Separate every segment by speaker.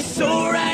Speaker 1: is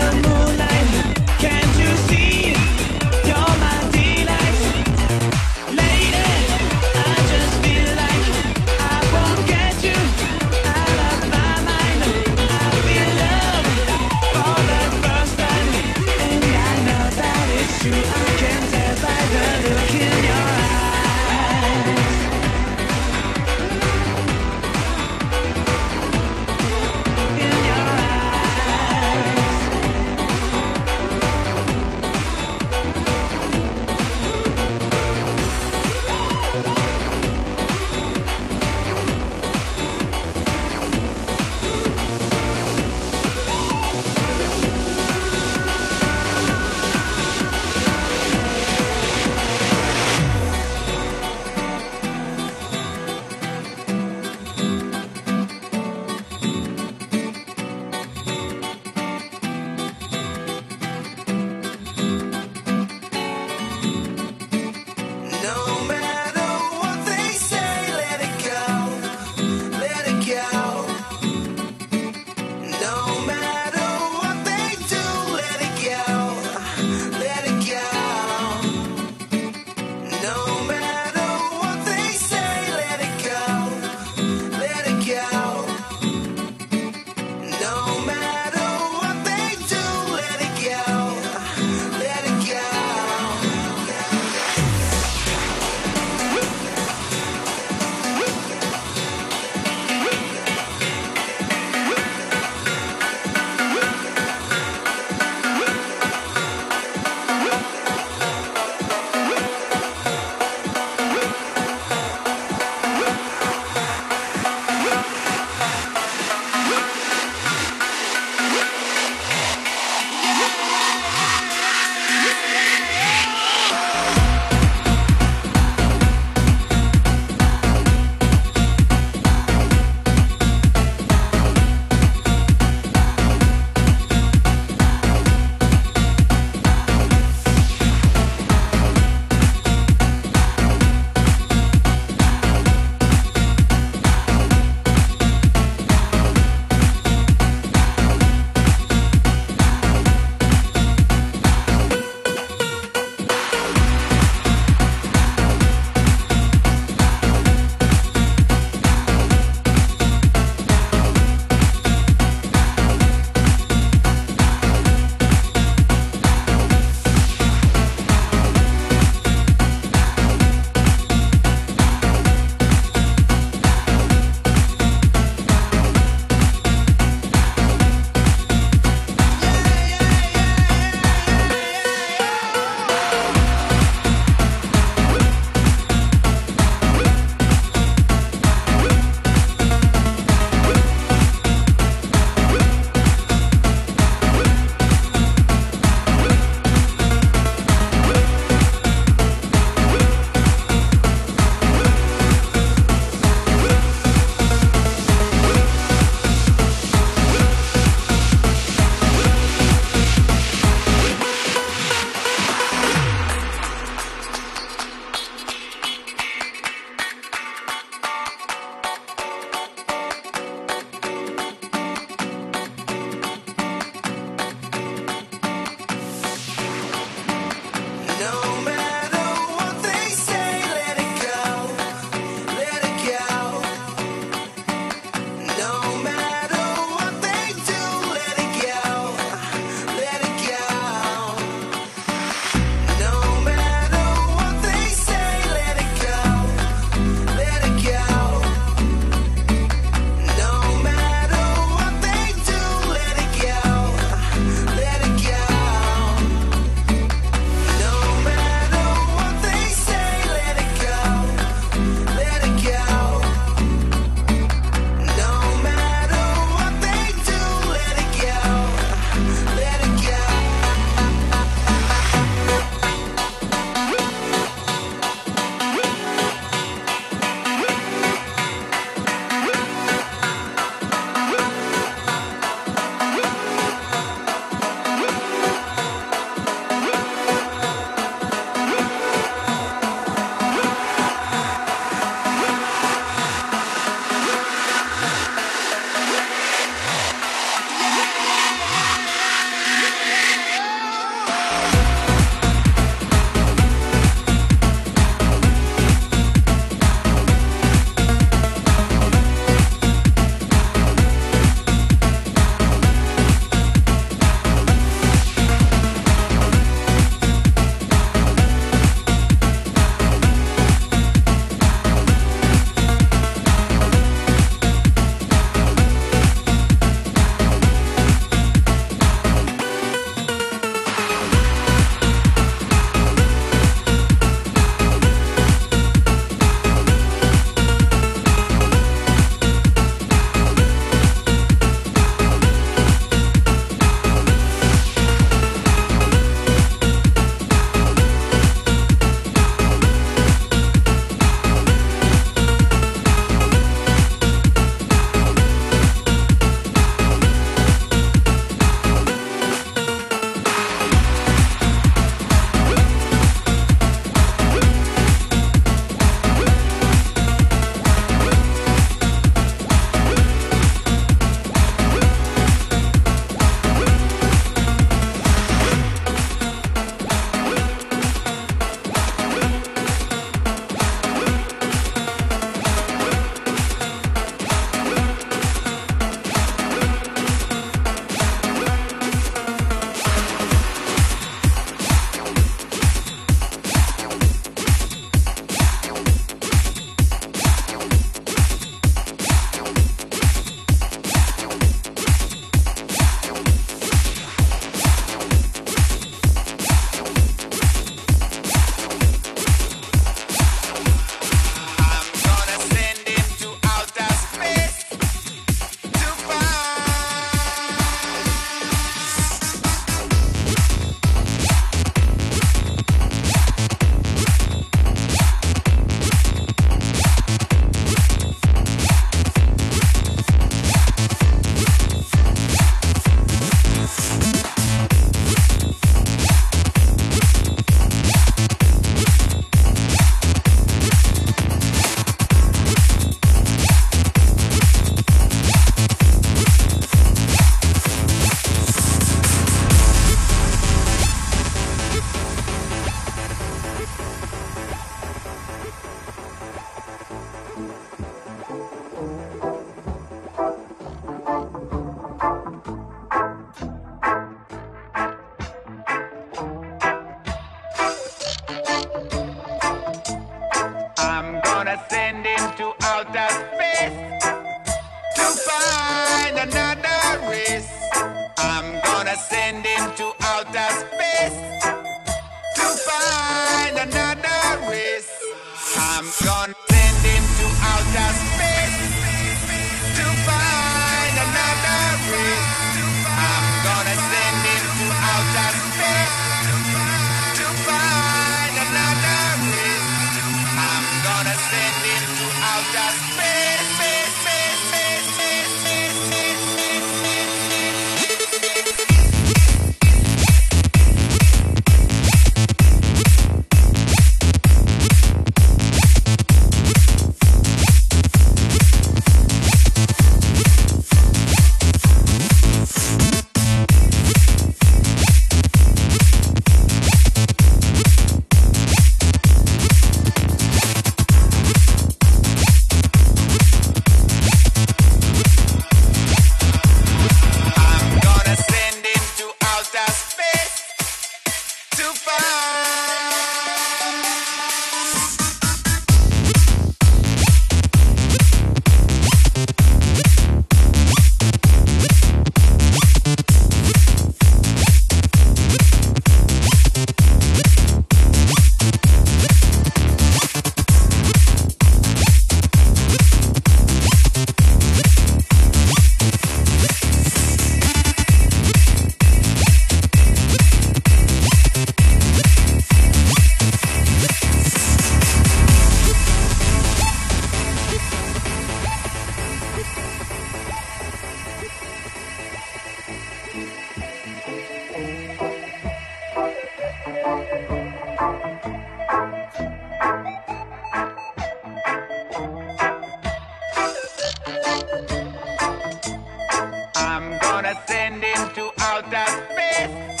Speaker 2: outer space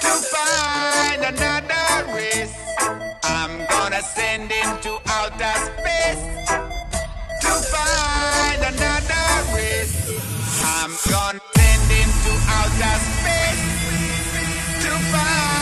Speaker 2: to find another race. I'm gonna send him to outer space to find another race. I'm gonna send him to outer space to find.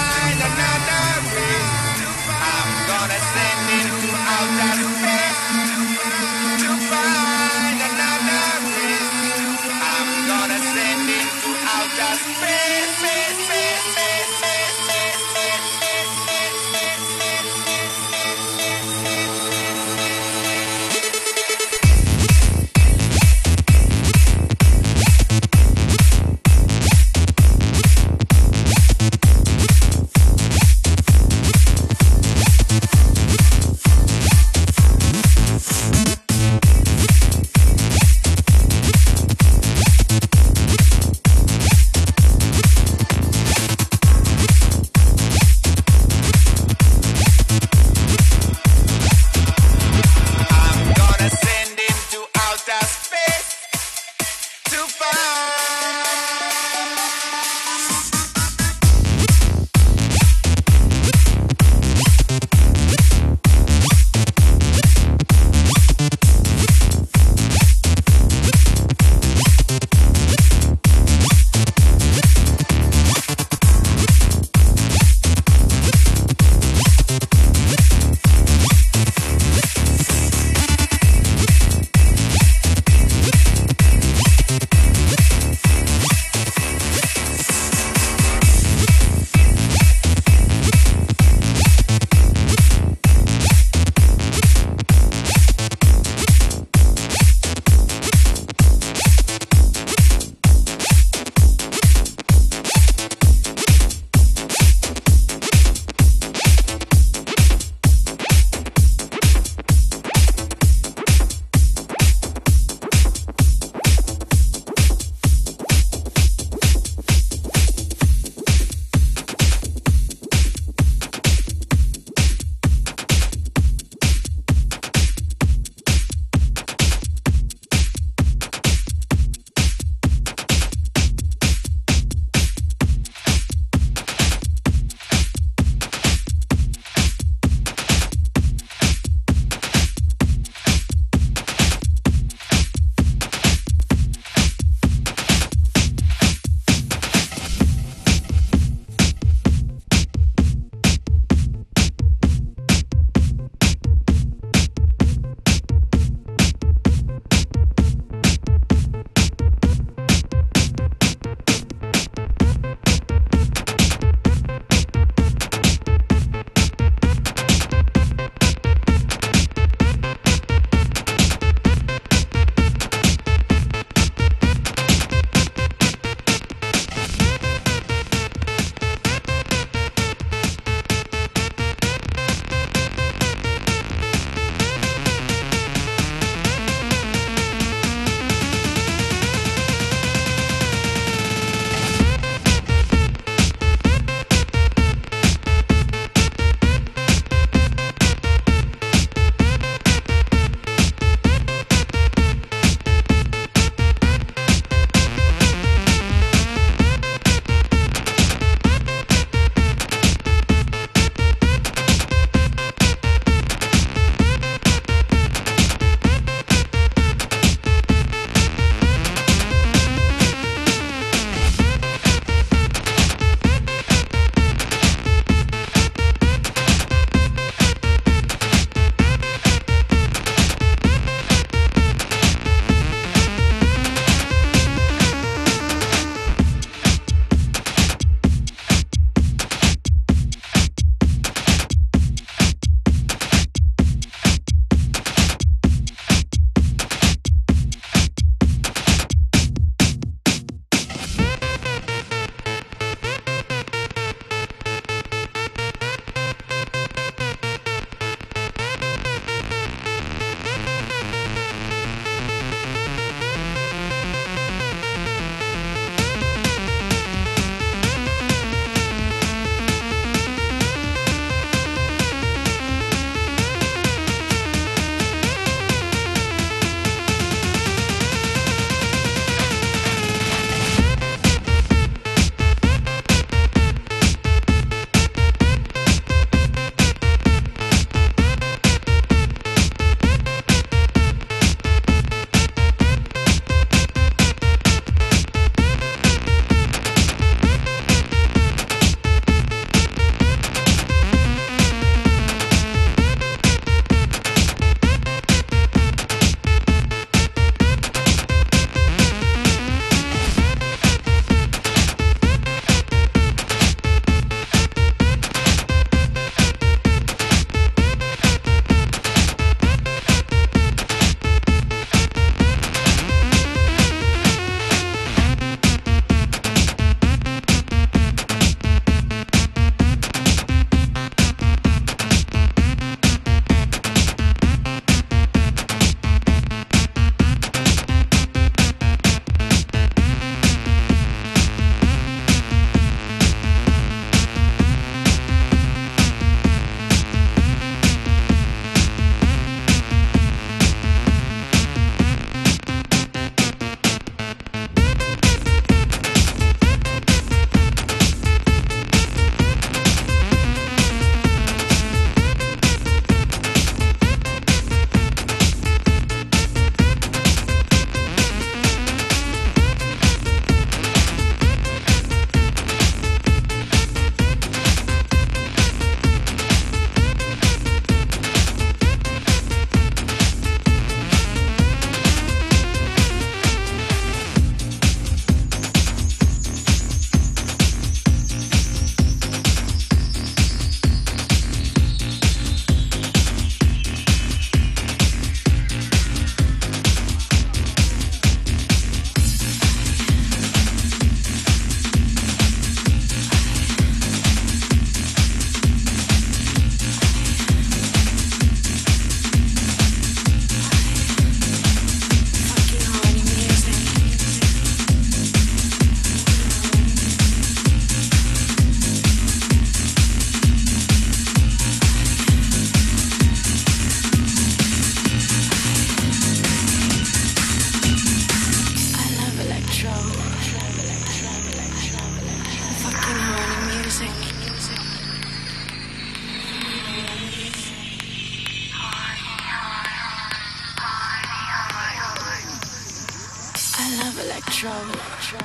Speaker 3: electro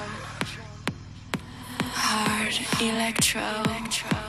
Speaker 3: hard electro, electro.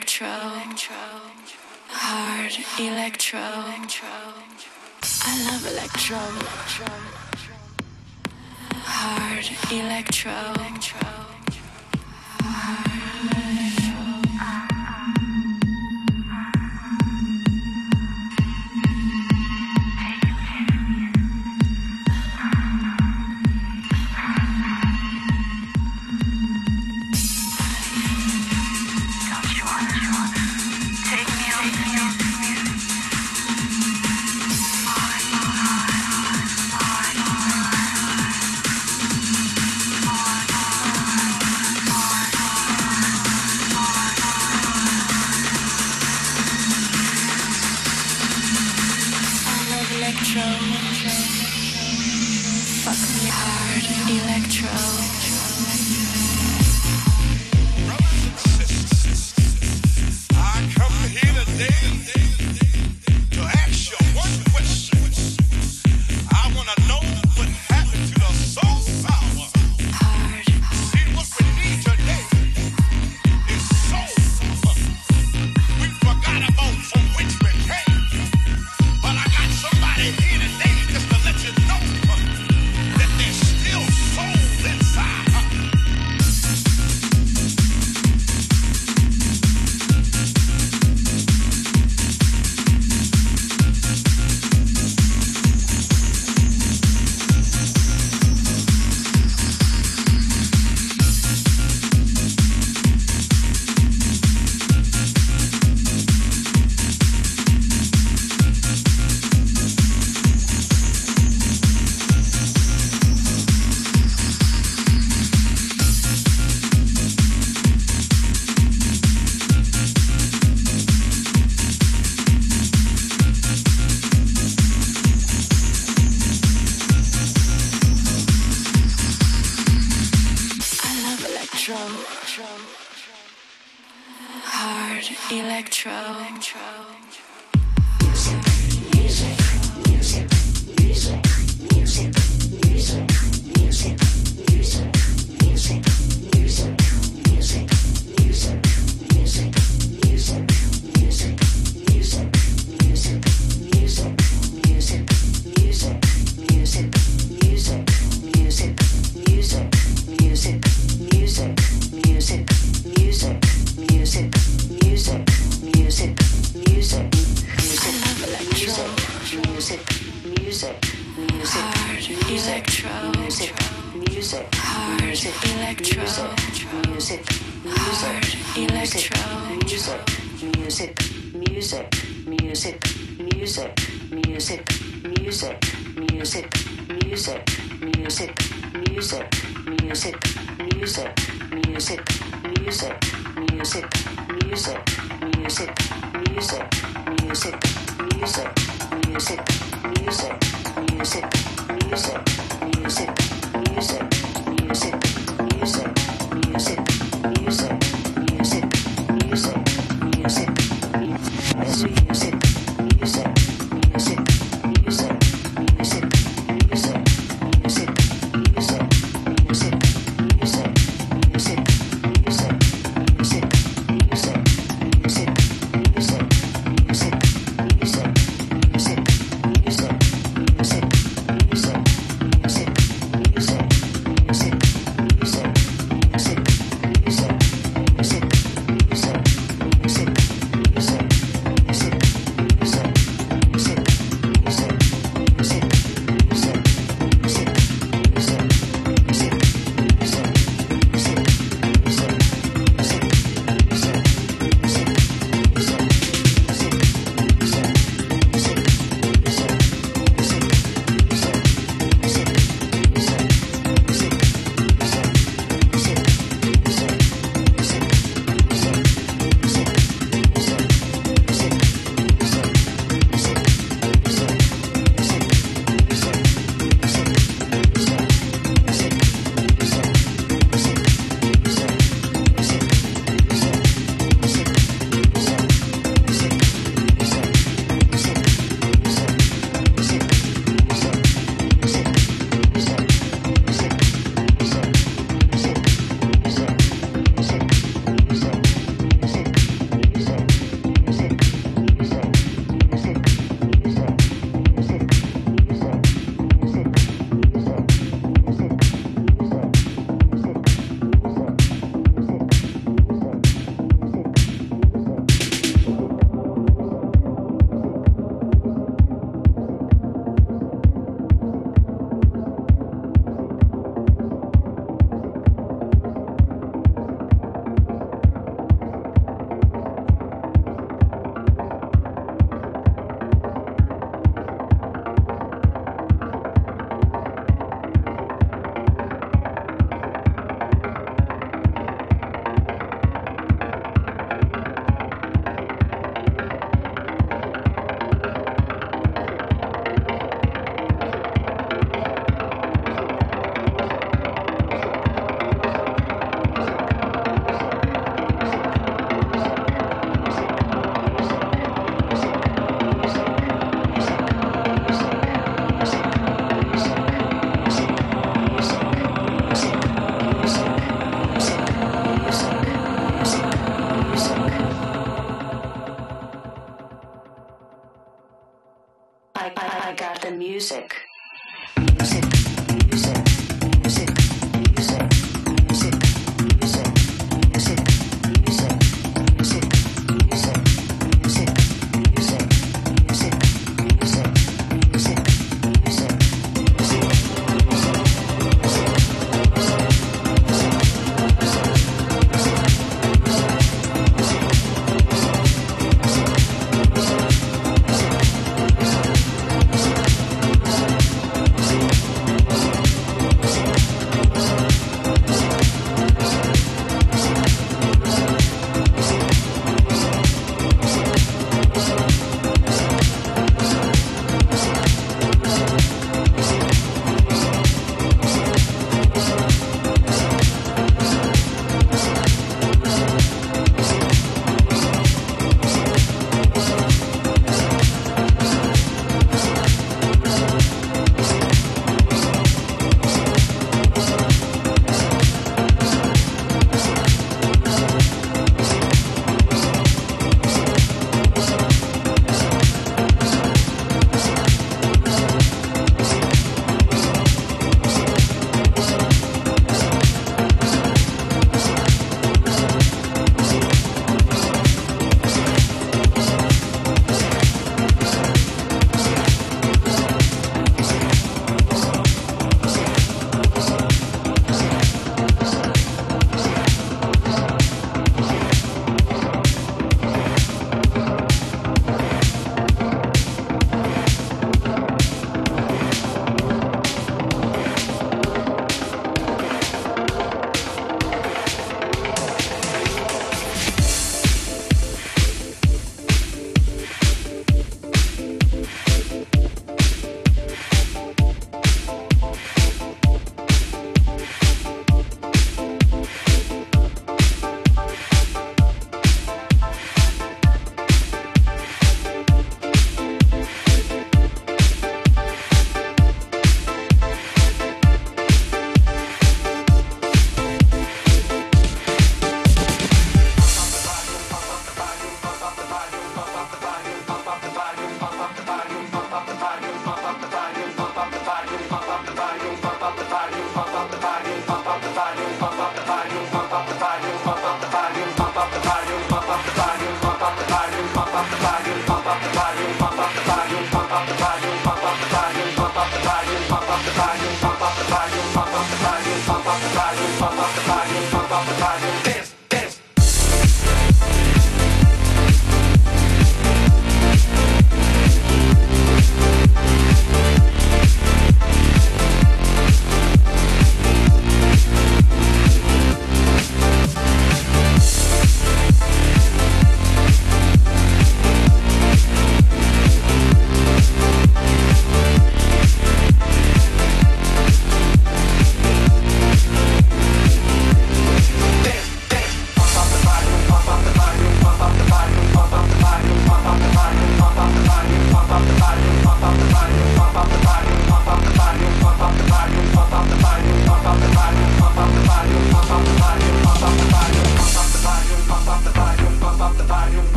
Speaker 3: electro, hard electro. I love electro, hard electro. Hard.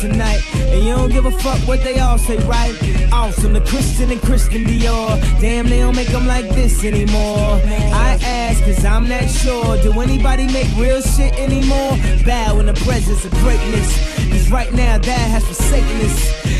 Speaker 3: Tonight. And you don't give a fuck what they all say, right? Awesome, the Christian and Christian Dior. Damn, they don't make them like this anymore. I ask, cause I'm not sure. Do anybody make real shit anymore? Bow in the presence of greatness. Cause right now, that has forsaken us.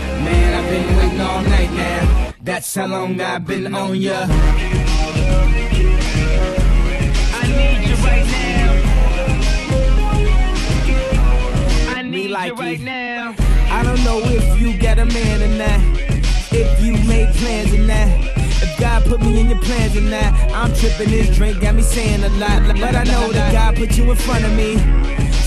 Speaker 3: Man, I've been waiting all night now. That's how long I've been on ya.
Speaker 1: I need you right now. I need
Speaker 3: like
Speaker 1: you right now.
Speaker 3: I don't know if you got a man or not. If you made plans or not. If God put me in your plans or not. I'm tripping this drink, got me saying a lot. But I know that God put you in front of me.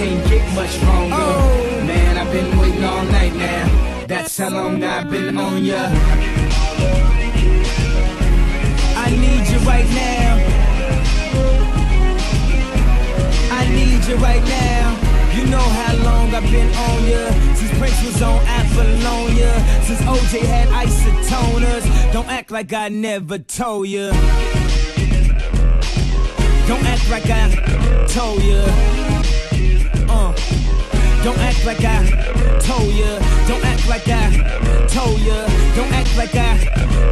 Speaker 3: can't get much longer. Oh. Man, I've been waiting all night now. That's how long I've been on ya. I need you right now. I need you right now. You know how long I've been on ya. Since Prince was on Apollonia. Since OJ had isotoners. Don't act like I never told ya. Don't act like I told ya. Don't act like I told ya. Don't act like I told ya. Don't act like I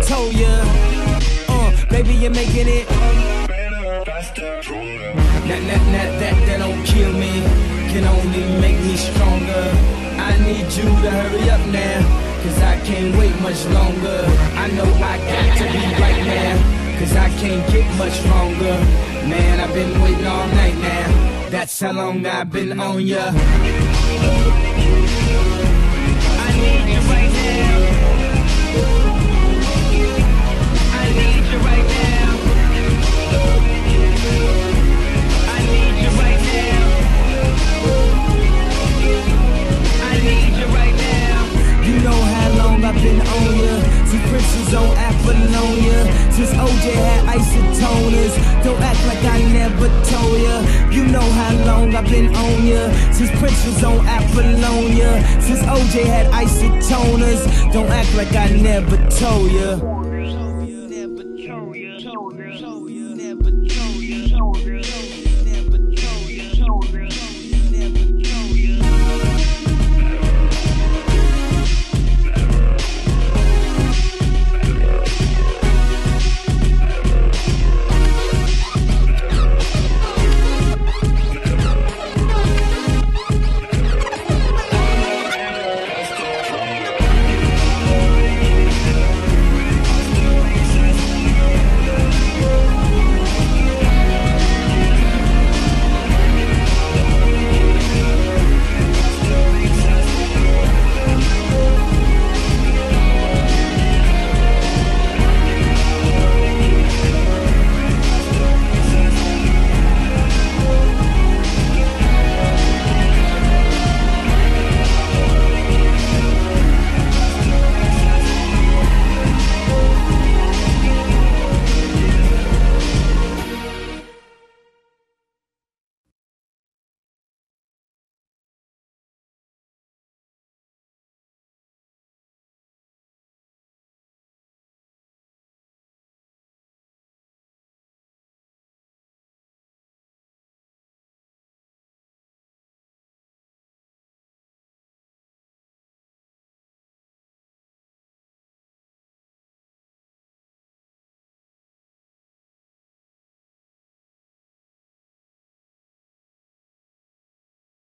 Speaker 3: told ya. Uh, baby, you're making it. better, faster, stronger. That, that, that, that, that don't kill me. Can only make me stronger. I need you to hurry up now. Cause I can't wait much longer. I know I got to be right now. Cause I can't get much longer. Man, I've been waiting all night now. That's how long I've been on ya. I need you right now. I need you right now. I need you right now. I need you right now. You know how long I've been on ya. Was on Apollonia. Since OJ had isotoners. Don't act like I never told ya. You know how long I've been on ya. Since was on Apollonia. Since OJ had isotoners. Don't act like I never told ya.